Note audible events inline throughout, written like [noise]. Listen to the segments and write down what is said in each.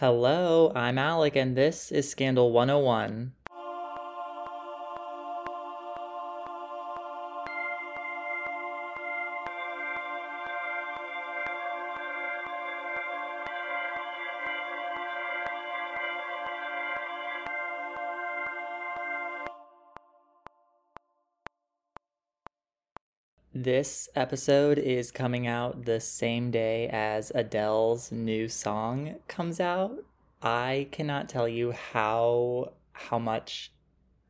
Hello, I'm Alec, and this is Scandal 101. This episode is coming out the same day as Adele's new song comes out. I cannot tell you how how much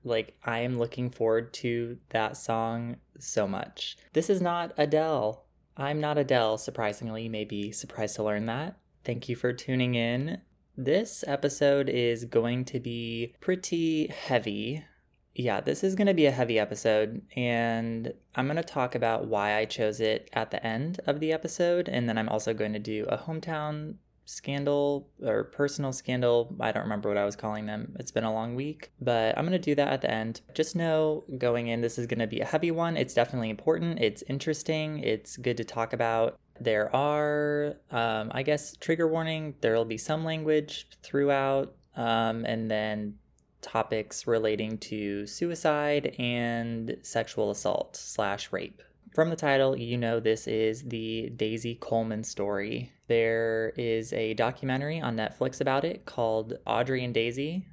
like I am looking forward to that song so much. This is not Adele. I'm not Adele, surprisingly. You may be surprised to learn that. Thank you for tuning in. This episode is going to be pretty heavy yeah, this is going to be a heavy episode, and I'm going to talk about why I chose it at the end of the episode, and then I'm also going to do a hometown scandal or personal scandal. I don't remember what I was calling them. It's been a long week, but I'm going to do that at the end. Just know going in, this is going to be a heavy one. It's definitely important, it's interesting, it's good to talk about. There are, um, I guess, trigger warning. There will be some language throughout, um, and then topics relating to suicide and sexual assault slash rape. From the title, you know this is the Daisy Coleman story. There is a documentary on Netflix about it called Audrey and Daisy.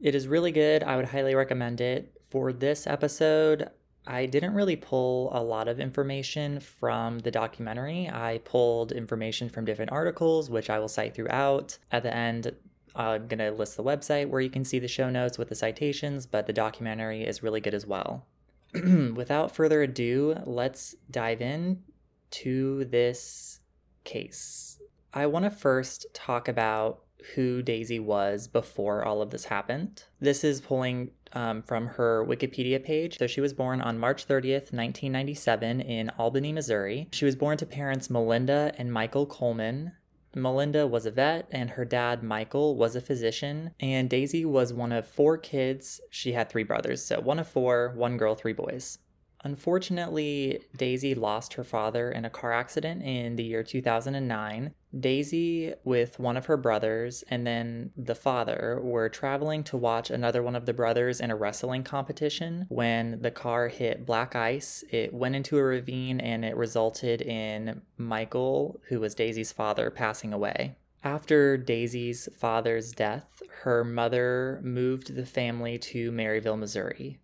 It is really good. I would highly recommend it. For this episode, I didn't really pull a lot of information from the documentary. I pulled information from different articles, which I will cite throughout. At the end, I'm going to list the website where you can see the show notes with the citations, but the documentary is really good as well. [clears throat] Without further ado, let's dive in to this case. I want to first talk about who Daisy was before all of this happened. This is pulling um, from her Wikipedia page. So she was born on March 30th, 1997, in Albany, Missouri. She was born to parents Melinda and Michael Coleman. Melinda was a vet, and her dad, Michael, was a physician. And Daisy was one of four kids. She had three brothers, so one of four, one girl, three boys. Unfortunately, Daisy lost her father in a car accident in the year 2009. Daisy, with one of her brothers and then the father, were traveling to watch another one of the brothers in a wrestling competition when the car hit black ice. It went into a ravine and it resulted in Michael, who was Daisy's father, passing away. After Daisy's father's death, her mother moved the family to Maryville, Missouri.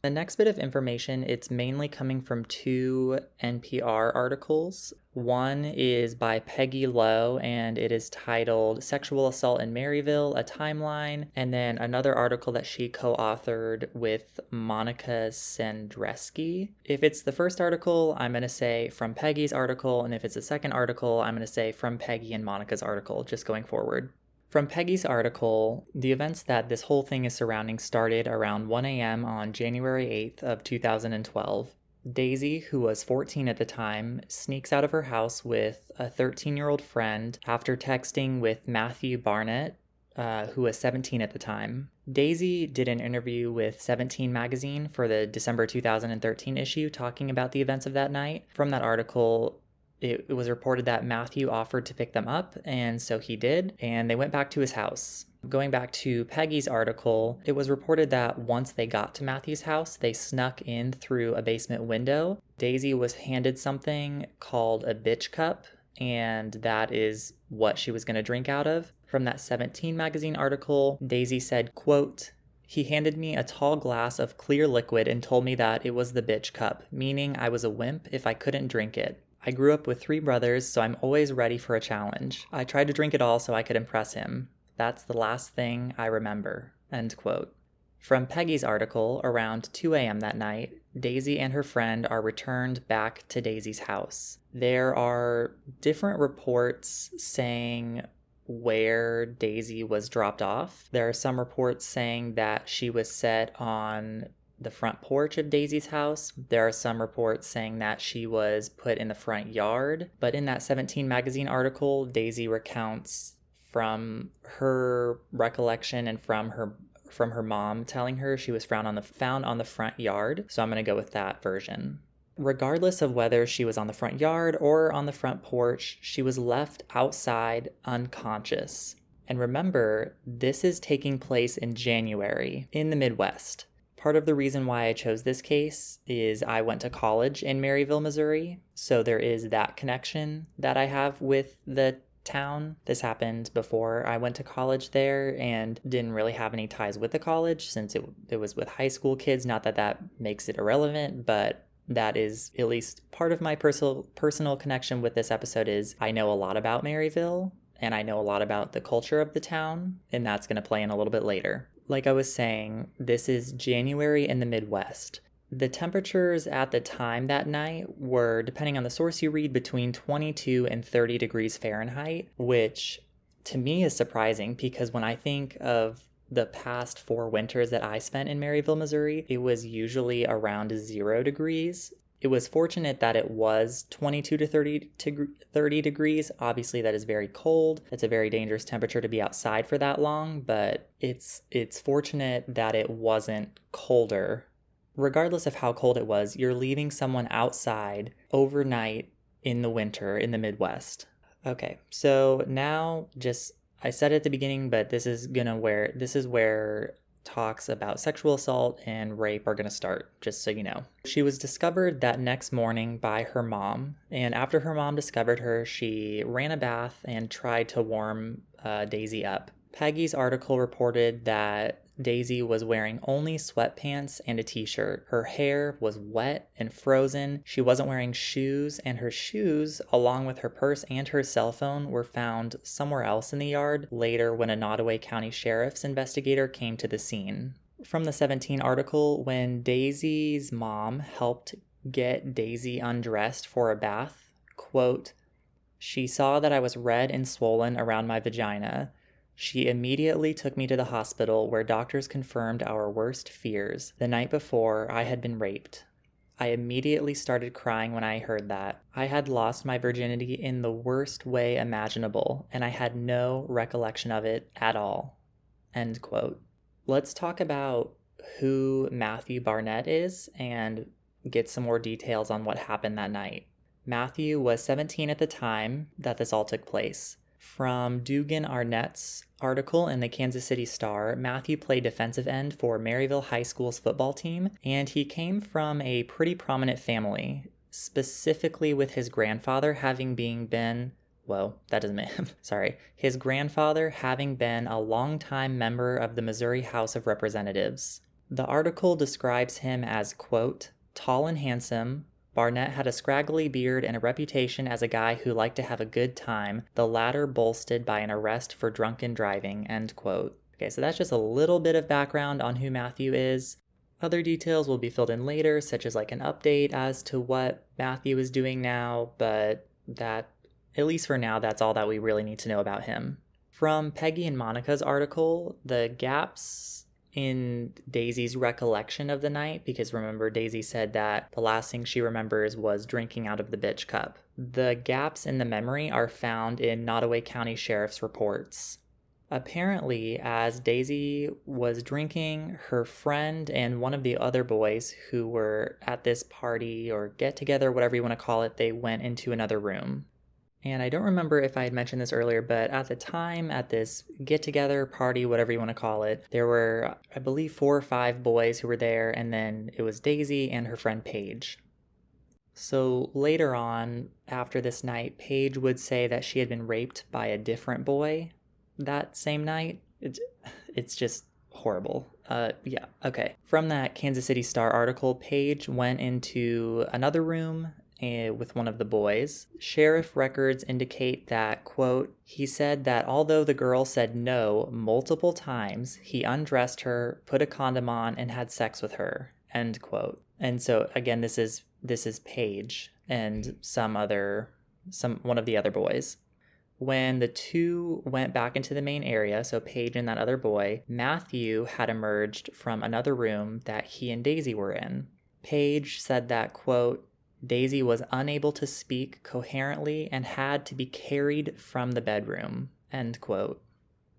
The next bit of information, it's mainly coming from two NPR articles. One is by Peggy Lowe and it is titled Sexual Assault in Maryville, a Timeline. And then another article that she co authored with Monica Sandreczki. If it's the first article, I'm going to say from Peggy's article. And if it's the second article, I'm going to say from Peggy and Monica's article, just going forward. From Peggy's article, the events that this whole thing is surrounding started around 1 a.m. on January 8th of 2012. Daisy, who was 14 at the time, sneaks out of her house with a 13-year-old friend after texting with Matthew Barnett, uh, who was 17 at the time. Daisy did an interview with 17 magazine for the December 2013 issue talking about the events of that night. From that article, it, was reported that Matthew offered to pick them up, and so he did, and they went back to his house. Going back to Peggy's article, it was reported that once they got to Matthew's house, they snuck in through a basement window. Daisy was handed something called a bitch cup, and that is what she was going to drink out of. From that 17 magazine article, Daisy said, quote, he handed me a tall glass of clear liquid and told me that it was the bitch cup, meaning I was a wimp if I couldn't drink it. I grew up with three brothers, so I'm always ready for a challenge. I tried to drink it all so I could impress him. That's the last thing I remember. End quote. From Peggy's article, around 2 a.m. that night, Daisy and her friend are returned back to Daisy's house. There are different reports saying where Daisy was dropped off. There are some reports saying that she was set on the front porch of Daisy's house. There are some reports saying that she was put in the front yard, but in that 17 magazine article, Daisy recounts from her recollection and from her from her mom telling her she was found on the found on the front yard. So I'm going to go with that version. Regardless of whether she was on the front yard or on the front porch, she was left outside unconscious. And remember, this is taking place in January in the Midwest. Part of the reason why I chose this case is I went to college in Maryville, Missouri. So there is that connection that I have with the town. This happened before I went to college there and didn't really have any ties with the college since it, it was with high school kids. Not that that makes it irrelevant, but that is at least part of my personal personal connection with this episode is I know a lot about Maryville and I know a lot about the culture of the town and that's going to play in a little bit later like I was saying, this is January in the Midwest. The temperatures at the time that night were, depending on the source you read, between 22 and 30 degrees Fahrenheit, which to me is surprising because when I think of the past four winters that I spent in Maryville, Missouri, it was usually around zero degrees it was fortunate that it was 22 to 30 to 30 degrees. Obviously that is very cold. It's a very dangerous temperature to be outside for that long, but it's it's fortunate that it wasn't colder. Regardless of how cold it was, you're leaving someone outside overnight in the winter in the Midwest. Okay. So now just I said at the beginning, but this is going to where this is where talks about sexual assault and rape are going to start, just so you know. She was discovered that next morning by her mom, and after her mom discovered her, she ran a bath and tried to warm uh, Daisy up. Peggy's article reported that Daisy was wearing only sweatpants and a t shirt. Her hair was wet and frozen. She wasn't wearing shoes, and her shoes, along with her purse and her cell phone, were found somewhere else in the yard later when a Nodaway County Sheriff's investigator came to the scene. From the 17 article, when Daisy's mom helped get Daisy undressed for a bath, quote, she saw that I was red and swollen around my vagina. She immediately took me to the hospital where doctors confirmed our worst fears. The night before, I had been raped. I immediately started crying when I heard that. I had lost my virginity in the worst way imaginable, and I had no recollection of it at all. End quote. Let's talk about who Matthew Barnett is and get some more details on what happened that night. Matthew was 17 at the time that this all took place. From Dugan Arnett's article in the Kansas City Star, Matthew played defensive end for Maryville High School's football team, and he came from a pretty prominent family, specifically with his grandfather having been been well, that doesn't make [laughs] sorry. His grandfather having been a longtime member of the Missouri House of Representatives. The article describes him as quote, tall and handsome, Barnett had a scraggly beard and a reputation as a guy who liked to have a good time, the latter bolstered by an arrest for drunken driving. End quote. Okay, so that's just a little bit of background on who Matthew is. Other details will be filled in later, such as like an update as to what Matthew is doing now, but that, at least for now, that's all that we really need to know about him. From Peggy and Monica's article, the gaps in Daisy's recollection of the night because remember, Daisy said that the last thing she remembers was drinking out of the bitch cup. The gaps in the memory are found in Nodaway County Sheriff's reports. Apparently, as Daisy was drinking, her friend and one of the other boys who were at this party or get together, whatever you want to call it, they went into another room. And I don't remember if I had mentioned this earlier, but at the time, at this get together party, whatever you want to call it, there were, I believe, four or five boys who were there, and then it was Daisy and her friend Paige. So later on, after this night, Paige would say that she had been raped by a different boy that same night. It's, it's just horrible. Uh, yeah, okay. From that Kansas City Star article, Paige went into another room Eh, with one of the boys. Sheriff records indicate that, quote, he said that although the girl said no multiple times, he undressed her, put a condom on, and had sex with her, end quote. And so again, this is this is Paige and some other some one of the other boys. When the two went back into the main area, so Paige and that other boy, Matthew had emerged from another room that he and Daisy were in. Paige said that, quote, Daisy was unable to speak coherently and had to be carried from the bedroom. End quote.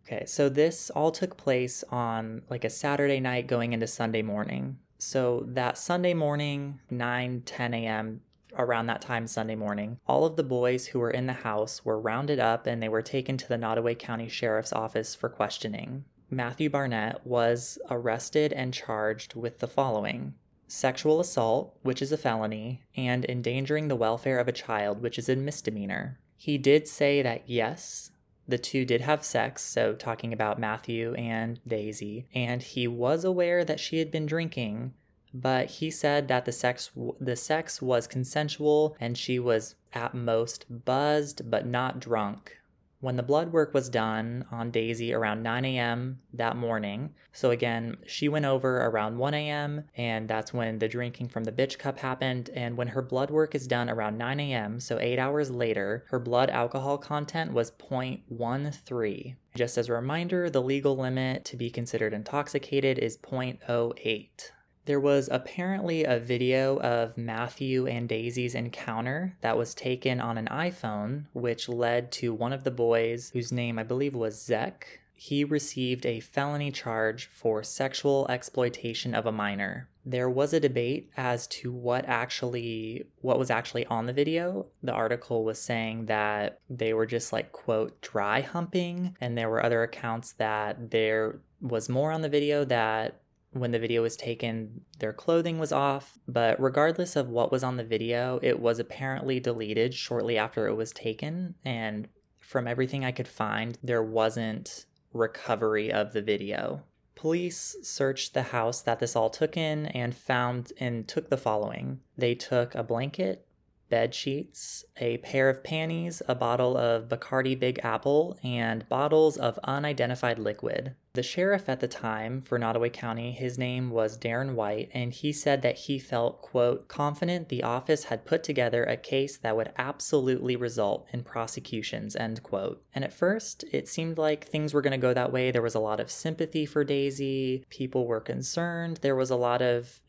Okay, so this all took place on like a Saturday night going into Sunday morning. So that Sunday morning, 9, 10 a.m., around that time Sunday morning, all of the boys who were in the house were rounded up and they were taken to the Nodaway County Sheriff's Office for questioning. Matthew Barnett was arrested and charged with the following sexual assault, which is a felony, and endangering the welfare of a child, which is a misdemeanor. He did say that yes, the two did have sex, so talking about Matthew and Daisy, and he was aware that she had been drinking, but he said that the sex the sex was consensual and she was at most buzzed but not drunk. When the blood work was done on Daisy around 9 a.m. that morning, so again, she went over around 1 a.m., and that's when the drinking from the bitch cup happened. And when her blood work is done around 9 a.m., so eight hours later, her blood alcohol content was 0.13. Just as a reminder, the legal limit to be considered intoxicated is 0.08. There was apparently a video of Matthew and Daisy's encounter that was taken on an iPhone, which led to one of the boys, whose name I believe was Zech. He received a felony charge for sexual exploitation of a minor. There was a debate as to what actually what was actually on the video. The article was saying that they were just like quote dry humping and there were other accounts that there was more on the video that when the video was taken, their clothing was off, but regardless of what was on the video, it was apparently deleted shortly after it was taken. And from everything I could find, there wasn't recovery of the video. Police searched the house that this all took in and found and took the following. They took a blanket, bed sheets, a pair of panties, a bottle of Bacardi Big Apple, and bottles of unidentified liquid. The sheriff at the time for Nodaway County, his name was Darren White, and he said that he felt, quote, confident the office had put together a case that would absolutely result in prosecutions, end quote. And at first, it seemed like things were going to go that way. There was a lot of sympathy for Daisy, people were concerned. There was a lot of,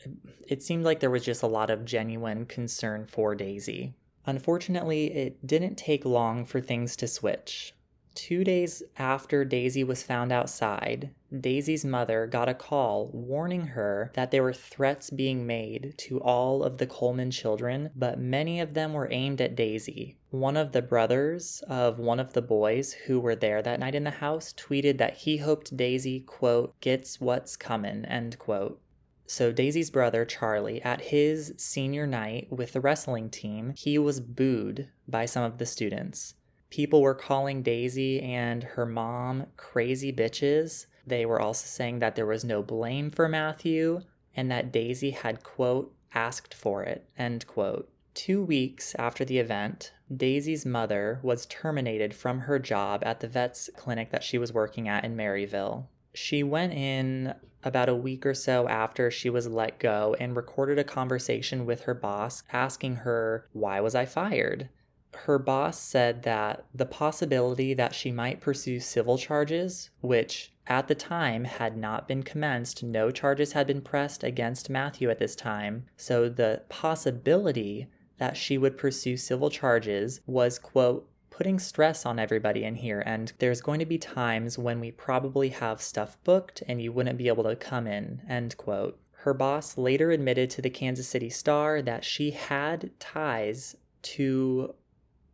it seemed like there was just a lot of genuine concern for Daisy. Unfortunately, it didn't take long for things to switch. Two days after Daisy was found outside, Daisy's mother got a call warning her that there were threats being made to all of the Coleman children, but many of them were aimed at Daisy. One of the brothers of one of the boys who were there that night in the house tweeted that he hoped Daisy, quote, gets what's coming, end quote. So Daisy's brother, Charlie, at his senior night with the wrestling team, he was booed by some of the students. People were calling Daisy and her mom crazy bitches. They were also saying that there was no blame for Matthew and that Daisy had, quote, asked for it, end quote. Two weeks after the event, Daisy's mother was terminated from her job at the vet's clinic that she was working at in Maryville. She went in about a week or so after she was let go and recorded a conversation with her boss asking her, Why was I fired? Her boss said that the possibility that she might pursue civil charges, which at the time had not been commenced, no charges had been pressed against Matthew at this time. So the possibility that she would pursue civil charges was, quote, putting stress on everybody in here. And there's going to be times when we probably have stuff booked and you wouldn't be able to come in, end quote. Her boss later admitted to the Kansas City Star that she had ties to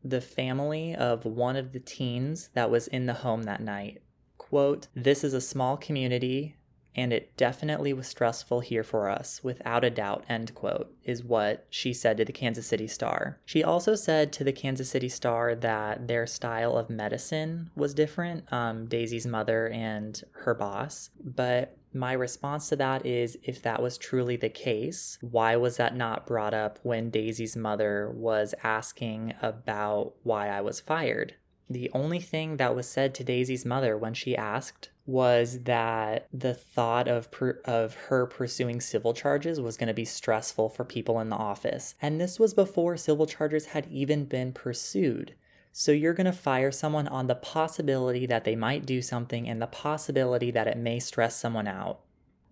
the family of one of the teens that was in the home that night. Quote, This is a small community, and it definitely was stressful here for us, without a doubt, end quote, is what she said to the Kansas City Star. She also said to the Kansas City Star that their style of medicine was different, um, Daisy's mother and her boss, but my response to that is if that was truly the case, why was that not brought up when Daisy's mother was asking about why I was fired? The only thing that was said to Daisy's mother when she asked was that the thought of per- of her pursuing civil charges was going to be stressful for people in the office. And this was before civil charges had even been pursued. So you're going to fire someone on the possibility that they might do something and the possibility that it may stress someone out.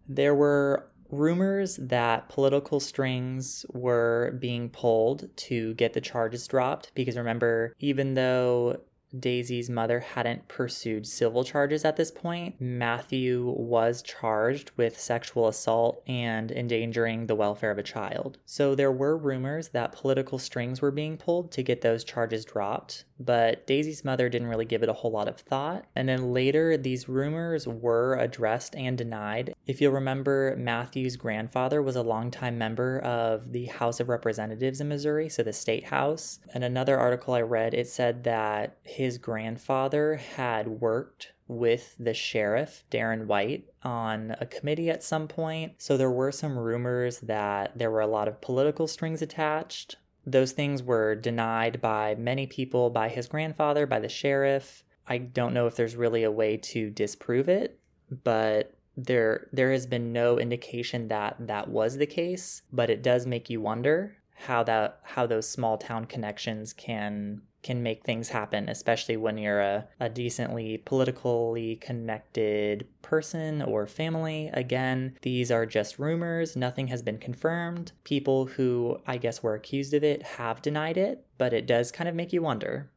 There were rumors that political strings were being pulled to get the charges dropped because remember, even though Daisy's mother hadn't pursued civil charges at this point, Matthew was charged with sexual assault and endangering the welfare of a child. So there were rumors that political strings were being pulled to get those charges dropped, but Daisy's mother didn't really give it a whole lot of thought. And then later, these rumors were addressed and denied. If you'll remember, Matthew's grandfather was a longtime member of the House of Representatives in Missouri, so the state house. And another article I read, it said that his grandfather had worked with the sheriff, Darren White, on a committee at some point. So there were some rumors that there were a lot of political strings attached. Those things were denied by many people, by his grandfather, by the sheriff. I don't know if there's really a way to disprove it, but there there has been no indication that that was the case, but it does make you wonder how that how those small town connections can can make things happen, especially when you're a, a decently politically connected person or family. Again, these are just rumors, nothing has been confirmed. People who I guess were accused of it have denied it, but it does kind of make you wonder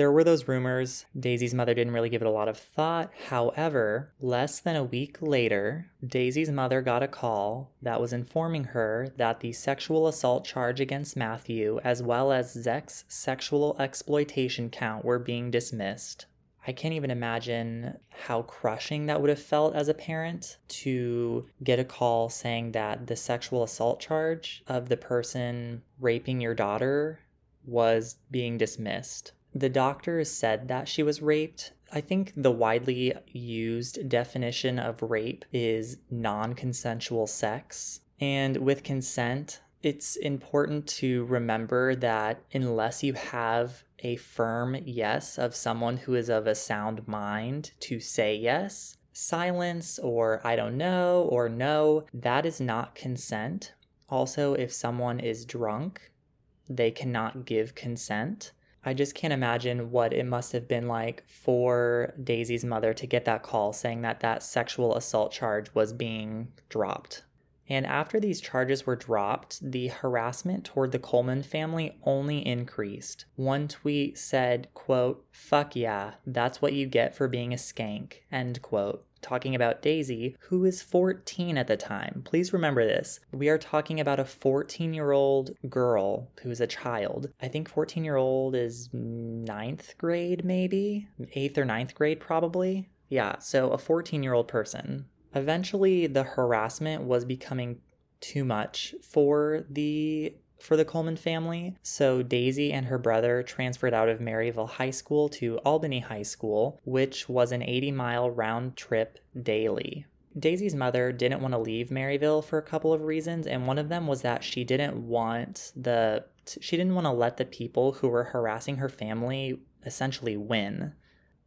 there were those rumors. Daisy's mother didn't really give it a lot of thought. However, less than a week later, Daisy's mother got a call that was informing her that the sexual assault charge against Matthew, as well as Zech's sexual exploitation count, were being dismissed. I can't even imagine how crushing that would have felt as a parent to get a call saying that the sexual assault charge of the person raping your daughter was being dismissed the doctors said that she was raped. I think the widely used definition of rape is non consensual sex. And with consent, it's important to remember that unless you have a firm yes of someone who is of a sound mind to say yes, silence or I don't know or no, that is not consent. Also, if someone is drunk, they cannot give consent. I just can't imagine what it must have been like for Daisy's mother to get that call saying that that sexual assault charge was being dropped. And after these charges were dropped, the harassment toward the Coleman family only increased. One tweet said, quote, fuck yeah, that's what you get for being a skank, end quote talking about Daisy, who is 14 at the time. Please remember this. We are talking about a 14 year old girl who's a child. I think 14 year old is ninth grade, maybe? Eighth or ninth grade, probably. Yeah, so a 14 year old person. Eventually, the harassment was becoming too much for the for the Coleman family. So Daisy and her brother transferred out of Maryville High School to Albany High School, which was an 80 mile round trip daily. Daisy's mother didn't want to leave Maryville for a couple of reasons, and one of them was that she didn't want the she didn't want to let the people who were harassing her family essentially win.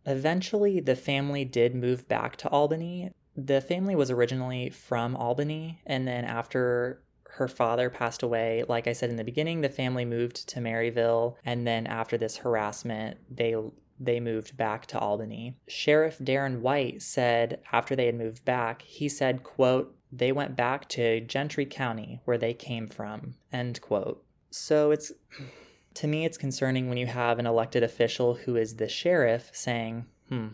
Eventually, the family did move back to Albany. The family was originally from Albany, and then after her father passed away. Like I said in the beginning, the family moved to Maryville, and then after this harassment, they they moved back to Albany. Sheriff Darren White said after they had moved back, he said, quote, they went back to Gentry County where they came from, end quote. So it's to me it's concerning when you have an elected official who is the sheriff saying, hmm,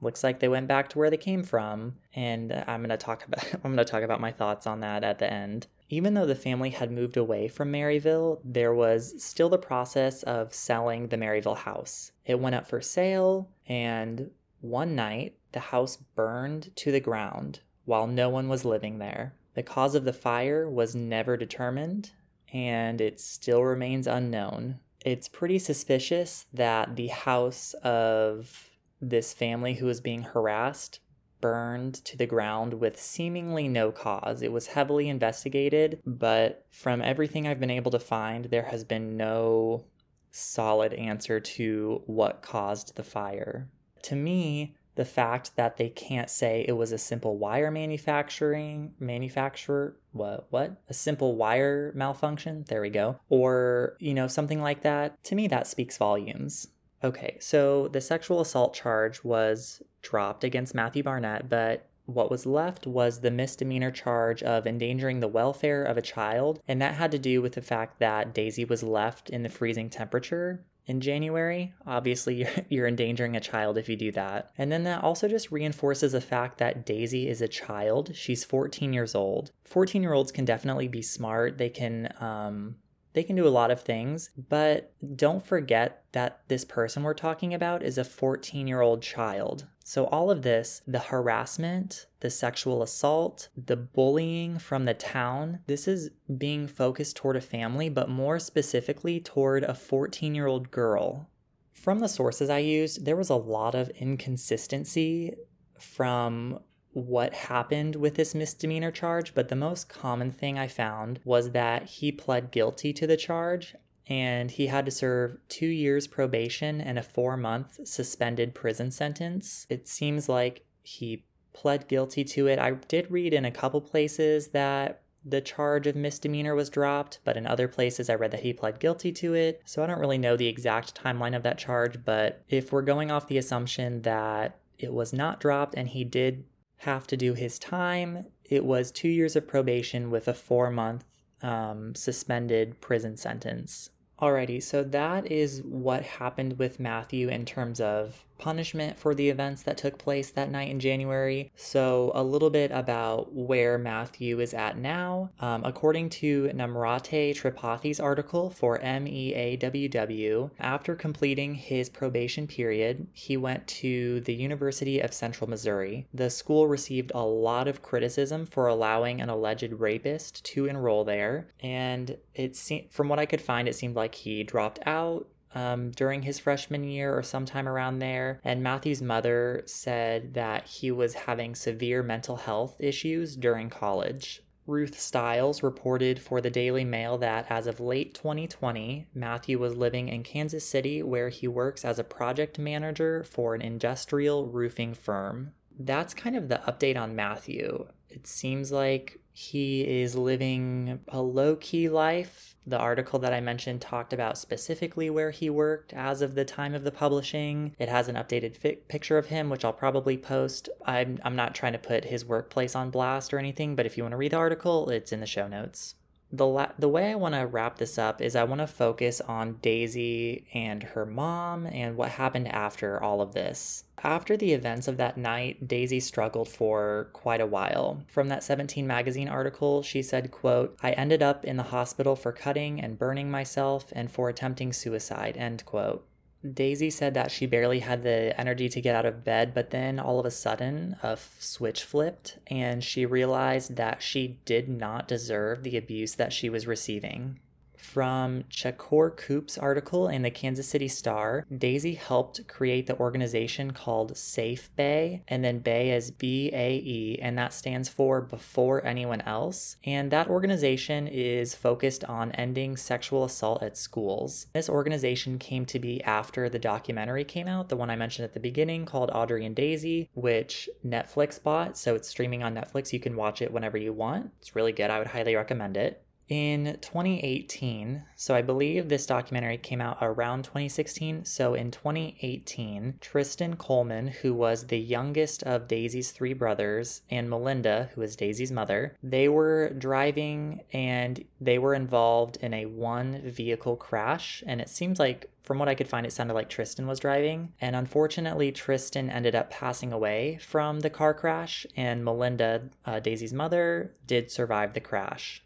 looks like they went back to where they came from and i'm going to talk about [laughs] i'm going to talk about my thoughts on that at the end even though the family had moved away from Maryville, there was still the process of selling the Maryville house. It went up for sale, and one night the house burned to the ground while no one was living there. The cause of the fire was never determined, and it still remains unknown. It's pretty suspicious that the house of this family who was being harassed burned to the ground with seemingly no cause. It was heavily investigated, but from everything I've been able to find, there has been no solid answer to what caused the fire. To me, the fact that they can't say it was a simple wire manufacturing manufacturer what what? A simple wire malfunction? There we go. Or you know something like that. To me that speaks volumes Okay, so the sexual assault charge was dropped against Matthew Barnett, but what was left was the misdemeanor charge of endangering the welfare of a child, and that had to do with the fact that Daisy was left in the freezing temperature in January. Obviously, [laughs] you're endangering a child if you do that. And then that also just reinforces the fact that Daisy is a child. She's 14 years old. 14 year olds can definitely be smart. They can, um, they can do a lot of things, but don't forget that this person we're talking about is a 14 year old child. So, all of this the harassment, the sexual assault, the bullying from the town this is being focused toward a family, but more specifically toward a 14 year old girl. From the sources I used, there was a lot of inconsistency from what happened with this misdemeanor charge, but the most common thing I found was that he pled guilty to the charge and he had to serve two years probation and a four month suspended prison sentence. It seems like he pled guilty to it. I did read in a couple places that the charge of misdemeanor was dropped, but in other places I read that he pled guilty to it. So I don't really know the exact timeline of that charge, but if we're going off the assumption that it was not dropped and he did have to do his time. It was two years of probation with a four month um, suspended prison sentence. Alrighty, so that is what happened with Matthew in terms of punishment for the events that took place that night in January. So, a little bit about where Matthew is at now. Um, according to Namrata Tripathi's article for MEAWW, after completing his probation period, he went to the University of Central Missouri. The school received a lot of criticism for allowing an alleged rapist to enroll there, and it seemed, from what I could find, it seemed like he dropped out um, during his freshman year or sometime around there. And Matthew's mother said that he was having severe mental health issues during college. Ruth Stiles reported for the Daily Mail that as of late 2020, Matthew was living in Kansas City where he works as a project manager for an industrial roofing firm. That's kind of the update on Matthew. It seems like he is living a low key life. The article that I mentioned talked about specifically where he worked as of the time of the publishing. It has an updated fi- picture of him, which I'll probably post. I'm, I'm not trying to put his workplace on blast or anything, but if you want to read the article, it's in the show notes the la- the way I want to wrap this up is I want to focus on Daisy and her mom and what happened after all of this. After the events of that night, Daisy struggled for quite a while. From that 17 magazine article, she said, quote, "I ended up in the hospital for cutting and burning myself and for attempting suicide." End quote. Daisy said that she barely had the energy to get out of bed, but then all of a sudden a f- switch flipped and she realized that she did not deserve the abuse that she was receiving. From Chacour Koop's article in the Kansas City Star, Daisy helped create the organization called SafeBAE, and then BAE is B A E, and that stands for Before Anyone Else. And that organization is focused on ending sexual assault at schools. This organization came to be after the documentary came out, the one I mentioned at the beginning called Audrey and Daisy, which Netflix bought. So it's streaming on Netflix. You can watch it whenever you want. It's really good. I would highly recommend it in 2018, so I believe this documentary came out around 2016. So in 2018, Tristan Coleman, who was the youngest of Daisy's three brothers, and Melinda, who is Daisy's mother, they were driving and they were involved in a one vehicle crash. And it seems like from what I could find, it sounded like Tristan was driving. And unfortunately, Tristan ended up passing away from the car crash, and Melinda, uh, Daisy's mother, did survive the crash.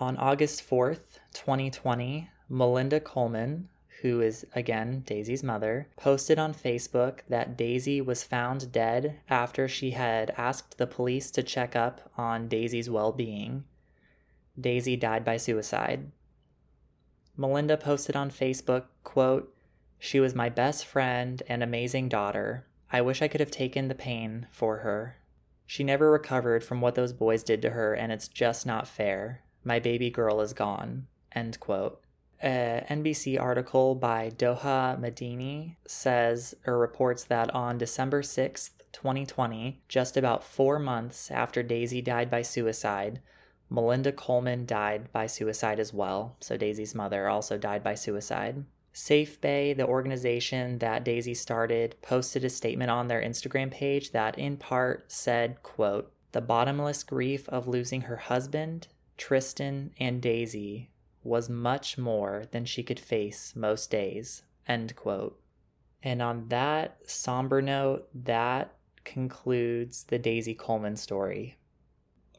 On August 4th, 2020, Melinda Coleman, who is again Daisy's mother, posted on Facebook that Daisy was found dead after she had asked the police to check up on Daisy's well being. Daisy died by suicide. Melinda posted on Facebook, quote, She was my best friend and amazing daughter. I wish I could have taken the pain for her. She never recovered from what those boys did to her, and it's just not fair. My baby girl is gone. End quote. A NBC article by Doha Madani says or reports that on December 6th, 2020, just about four months after Daisy died by suicide, Melinda Coleman died by suicide as well. So Daisy's mother also died by suicide. SafeBAE, the organization that Daisy started, posted a statement on their Instagram page that in part said, quote, "The bottomless grief of losing her husband, Tristan, and Daisy was much more than she could face most days. End quote. And on that somber note, that concludes the Daisy Coleman story.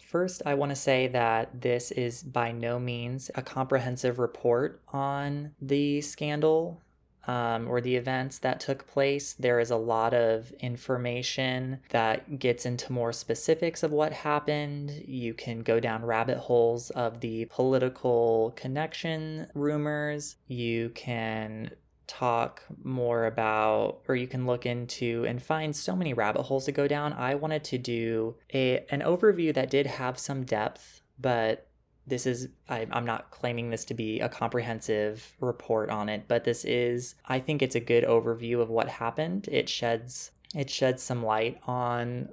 First, I want to say that this is by no means a comprehensive report on the scandal um, or the events that took place. There is a lot of information that gets into more specifics of what happened. You can go down rabbit holes of the political connection rumors. You can talk more about or you can look into and find so many rabbit holes to go down. I wanted to do a an overview that did have some depth, but this is I, i'm not claiming this to be a comprehensive report on it but this is i think it's a good overview of what happened it sheds it sheds some light on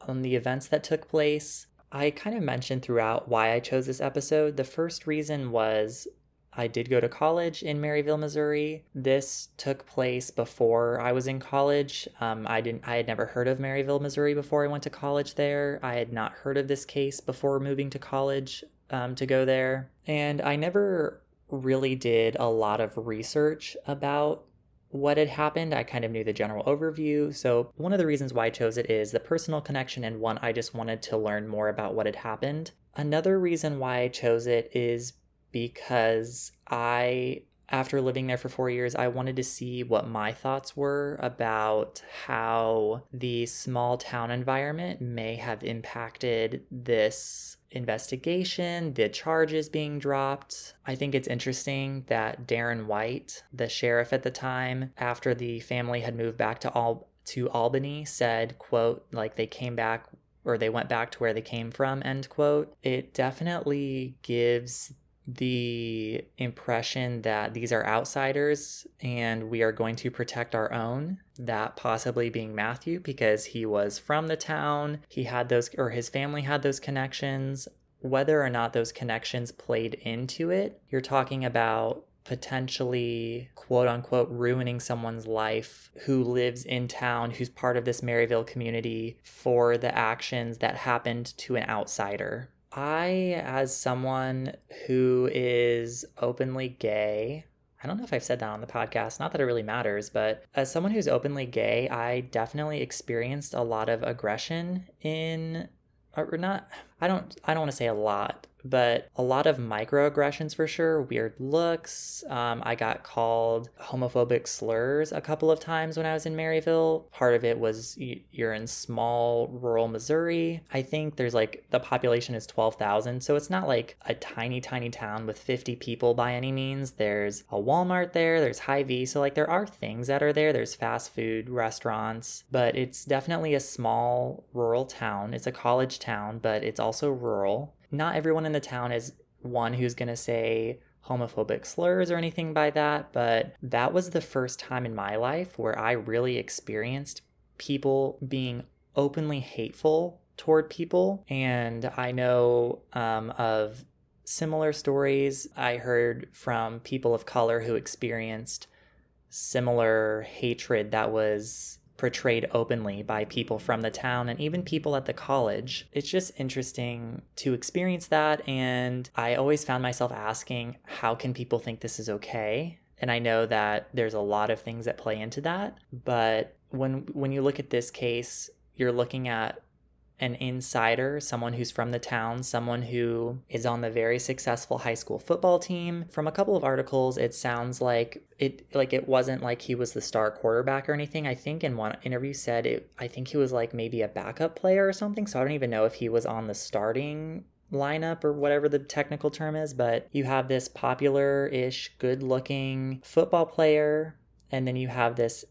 on the events that took place i kind of mentioned throughout why i chose this episode the first reason was I did go to college in Maryville, Missouri. This took place before I was in college. Um, I didn't. I had never heard of Maryville, Missouri before I went to college there. I had not heard of this case before moving to college um, to go there. And I never really did a lot of research about what had happened. I kind of knew the general overview. So, one of the reasons why I chose it is the personal connection, and one, I just wanted to learn more about what had happened. Another reason why I chose it is because I after living there for four years, I wanted to see what my thoughts were about how the small town environment may have impacted this investigation, the charges being dropped. I think it's interesting that Darren White, the sheriff at the time, after the family had moved back to Al- to Albany, said, quote, like they came back or they went back to where they came from, end quote. It definitely gives the impression that these are outsiders and we are going to protect our own. That possibly being Matthew because he was from the town, he had those, or his family had those connections. Whether or not those connections played into it, you're talking about potentially quote unquote ruining someone's life who lives in town, who's part of this Maryville community for the actions that happened to an outsider. I, as someone who is openly gay, I don't know if I've said that on the podcast, not that it really matters, but as someone who's openly gay, I definitely experienced a lot of aggression in or not I don't I don't want to say a lot, but a lot of microaggressions for sure, weird looks. Um, I got called homophobic slurs a couple of times when I was in Maryville. Part of it was you're in small rural Missouri. I think there's like the population is 12,000, so it's not like a tiny, tiny town with 50 people by any means. There's a Walmart there, there's Hy-Vee, so like there are things that are there. There's fast food restaurants, but it's definitely a small rural town. It's a college town, but it's also rural not everyone in the town is one who's going to say homophobic slurs or anything by that, but that was the first time in my life where I really experienced people being openly hateful toward people. And I know um, of similar stories I heard from people of color who experienced similar hatred that was portrayed openly by people from the town and even people at the college. It's just interesting to experience that. And I always found myself asking, how can people think this is okay? And I know that there's a lot of things that play into that. But when when you look at this case, you're looking at an insider, someone who's from the town, someone who is on the very successful high school football team. From a couple of articles, it sounds like it like it wasn't like he was the star quarterback or anything. I think in one interview said it I think he was like maybe a backup player or something. So I don't even know if he was on the starting lineup or whatever the technical term is, but you have this popular ish, good looking football player, and then you have this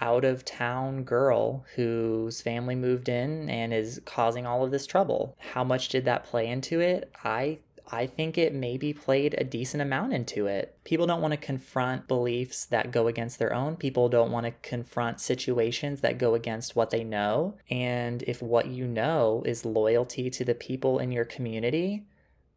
out of town girl whose family moved in and is causing all of this trouble. How much did that play into it? I I think it maybe played a decent amount into it. People don't want to confront beliefs that go against their own. People don't want to confront situations that go against what they know. And if what you know is loyalty to the people in your community,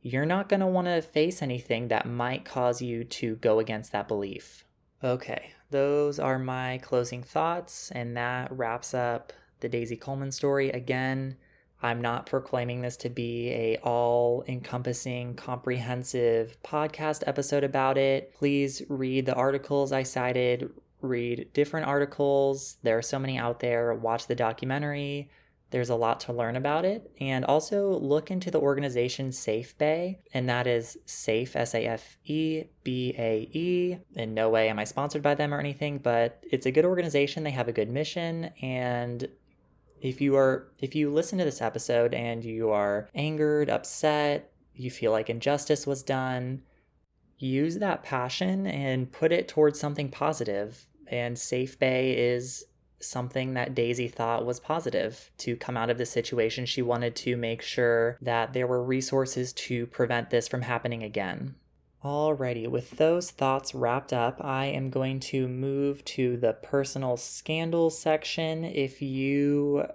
you're not going to want to face anything that might cause you to go against that belief. Okay, those are my closing thoughts, and that wraps up the Daisy Coleman story. Again, I'm not proclaiming this to be a all-encompassing, comprehensive podcast episode about it. Please read the articles I cited, read different articles. There are so many out there. Watch the documentary. There's a lot to learn about it. And also look into the organization SafeBAE, and that is Safe, S A F E B A E. In no way am I sponsored by them or anything, but it's a good organization. They have a good mission. And if you are, if you listen to this episode and you are angered, upset, you feel like injustice was done, use that passion and put it towards something positive. And SafeBAE is something that Daisy thought was positive to come out of the situation. She wanted to make sure that there were resources to prevent this from happening again. Alrighty, with those thoughts wrapped up, I am going to move to the personal scandal section. If you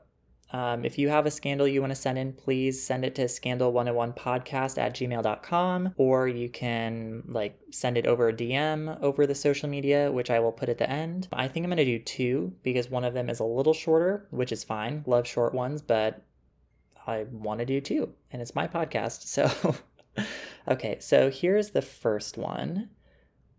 um, if you have a scandal you want to send in, please send it to scandal101podcast at gmail.com, or you can like send it over a DM over the social media, which I will put at the end. I think I'm going to do two because one of them is a little shorter, which is fine. Love short ones, but I want to do two, and it's my podcast. So, [laughs] okay, so here's the first one.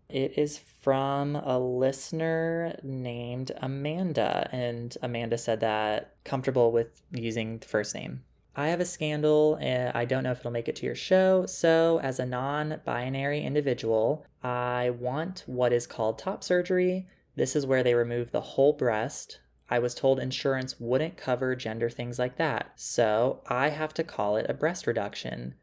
It is from a listener named Amanda, and Amanda said that comfortable with using the first name. I have a scandal and I don't know if it'll make it to your show. So, as a non binary individual, I want what is called top surgery. This is where they remove the whole breast. I was told insurance wouldn't cover gender things like that. So, I have to call it a breast reduction.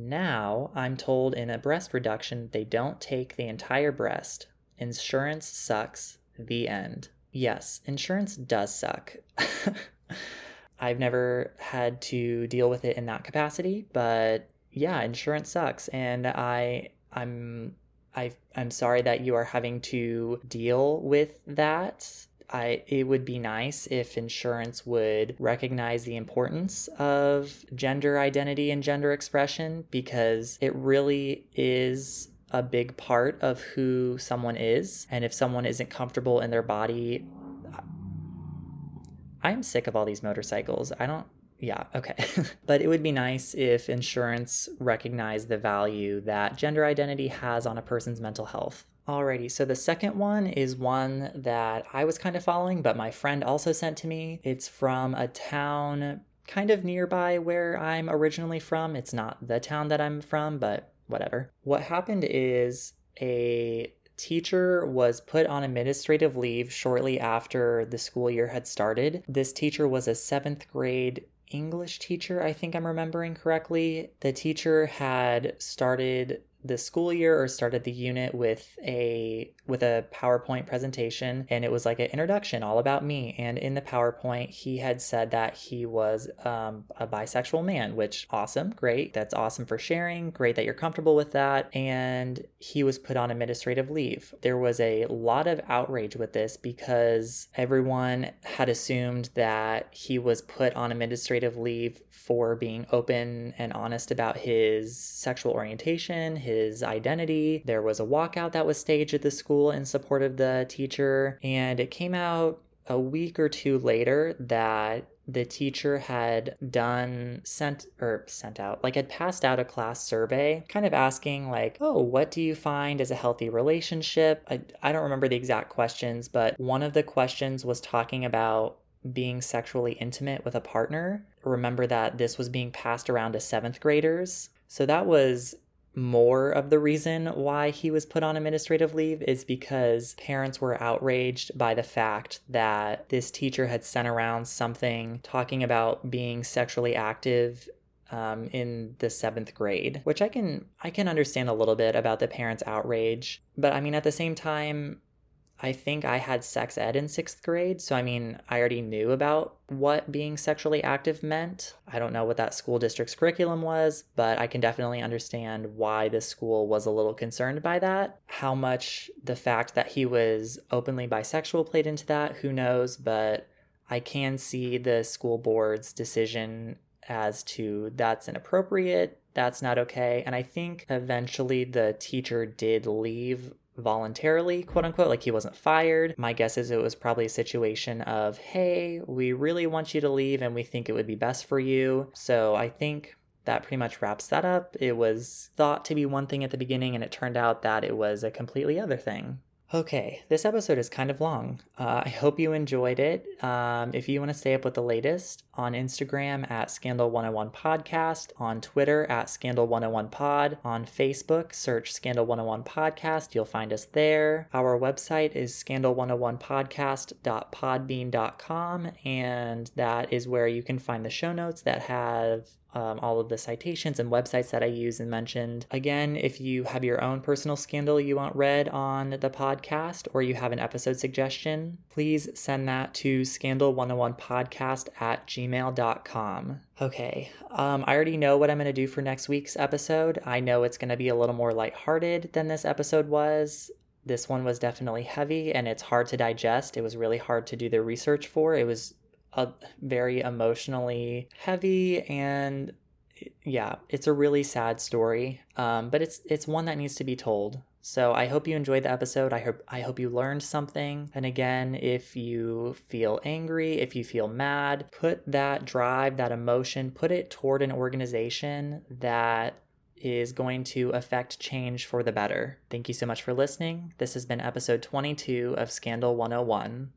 Now, I'm told in a breast reduction, they don't take the entire breast. Insurance sucks. The end. Yes, insurance does suck. [laughs] I've never had to deal with it in that capacity, but yeah, insurance sucks and I I'm I I'm sorry that you are having to deal with that. I it would be nice if insurance would recognize the importance of gender identity and gender expression because it really is a big part of who someone is. And if someone isn't comfortable in their body, I'm sick of all these motorcycles. I don't yeah, okay. [laughs] but it would be nice if insurance recognized the value that gender identity has on a person's mental health. Alrighty, so the second one is one that I was kind of following, but my friend also sent to me. It's from a town kind of nearby where I'm originally from. It's not the town that I'm from, but whatever. What happened is a teacher was put on administrative leave shortly after the school year had started. This teacher was a seventh grade English teacher, I think I'm remembering correctly. The teacher had started the school year or started the unit with a with a PowerPoint presentation and it was like an introduction all about me. And in the PowerPoint he had said that he was um, a bisexual man which awesome great that's awesome for sharing great that you're comfortable with that. And he was put on administrative leave. There was a lot of outrage with this because everyone had assumed that he was put on administrative leave for being open and honest about his sexual orientation, his identity. There was a walkout that was staged at the school in support of the teacher, and it came out a week or two later that the teacher had done sent or sent out like had passed out a class survey kind of asking like oh what do you find as a healthy relationship I, I don't remember the exact questions but one of the questions was talking about being sexually intimate with a partner. Remember that this was being passed around to seventh graders. So that was more of the reason why he was put on administrative leave is because parents were outraged by the fact that this teacher had sent around something talking about being sexually active um, in the seventh grade, which I can I can understand a little bit about the parents' outrage, but I mean at the same time, I think I had sex ed in sixth grade. So, I mean, I already knew about what being sexually active meant. I don't know what that school district's curriculum was, but I can definitely understand why the school was a little concerned by that. How much the fact that he was openly bisexual played into that, who knows? But I can see the school board's decision as to that's inappropriate, that's not okay. And I think eventually the teacher did leave voluntarily, quote unquote, like he wasn't fired. My guess is it was probably a situation of, hey, we really want you to leave and we think it would be best for you. So I think that pretty much wraps that up. It was thought to be one thing at the beginning, and it turned out that it was a completely other thing. Okay, this episode is kind of long. Uh, I hope you enjoyed it. Um, if you want to stay up with the latest, on Instagram at Scandal101 Podcast, on Twitter at Scandal101 Pod, on Facebook, search Scandal101 Podcast. You'll find us there. Our website is scandal101podcast.podbean.com, and that is where you can find the show notes that have um, all of the citations and websites that I use and mentioned. Again, if you have your own personal scandal you want read on the podcast or you have an episode suggestion, please send that to scandal101podcast at gmail.com. Okay, um, I already know what I'm going to do for next week's episode. I know it's going to be a little more lighthearted than this episode was. This one was definitely heavy and it's hard to digest. It was really hard to do the research for. It was a very emotionally heavy and yeah, it's a really sad story. Um, but it's it's one that needs to be told. So I hope you enjoyed the episode. I hope I hope you learned something. And again, if you feel angry, if you feel mad, put that drive, that emotion, put it toward an organization that is going to affect change for the better. Thank you so much for listening. This has been episode 22 of Scandal 101.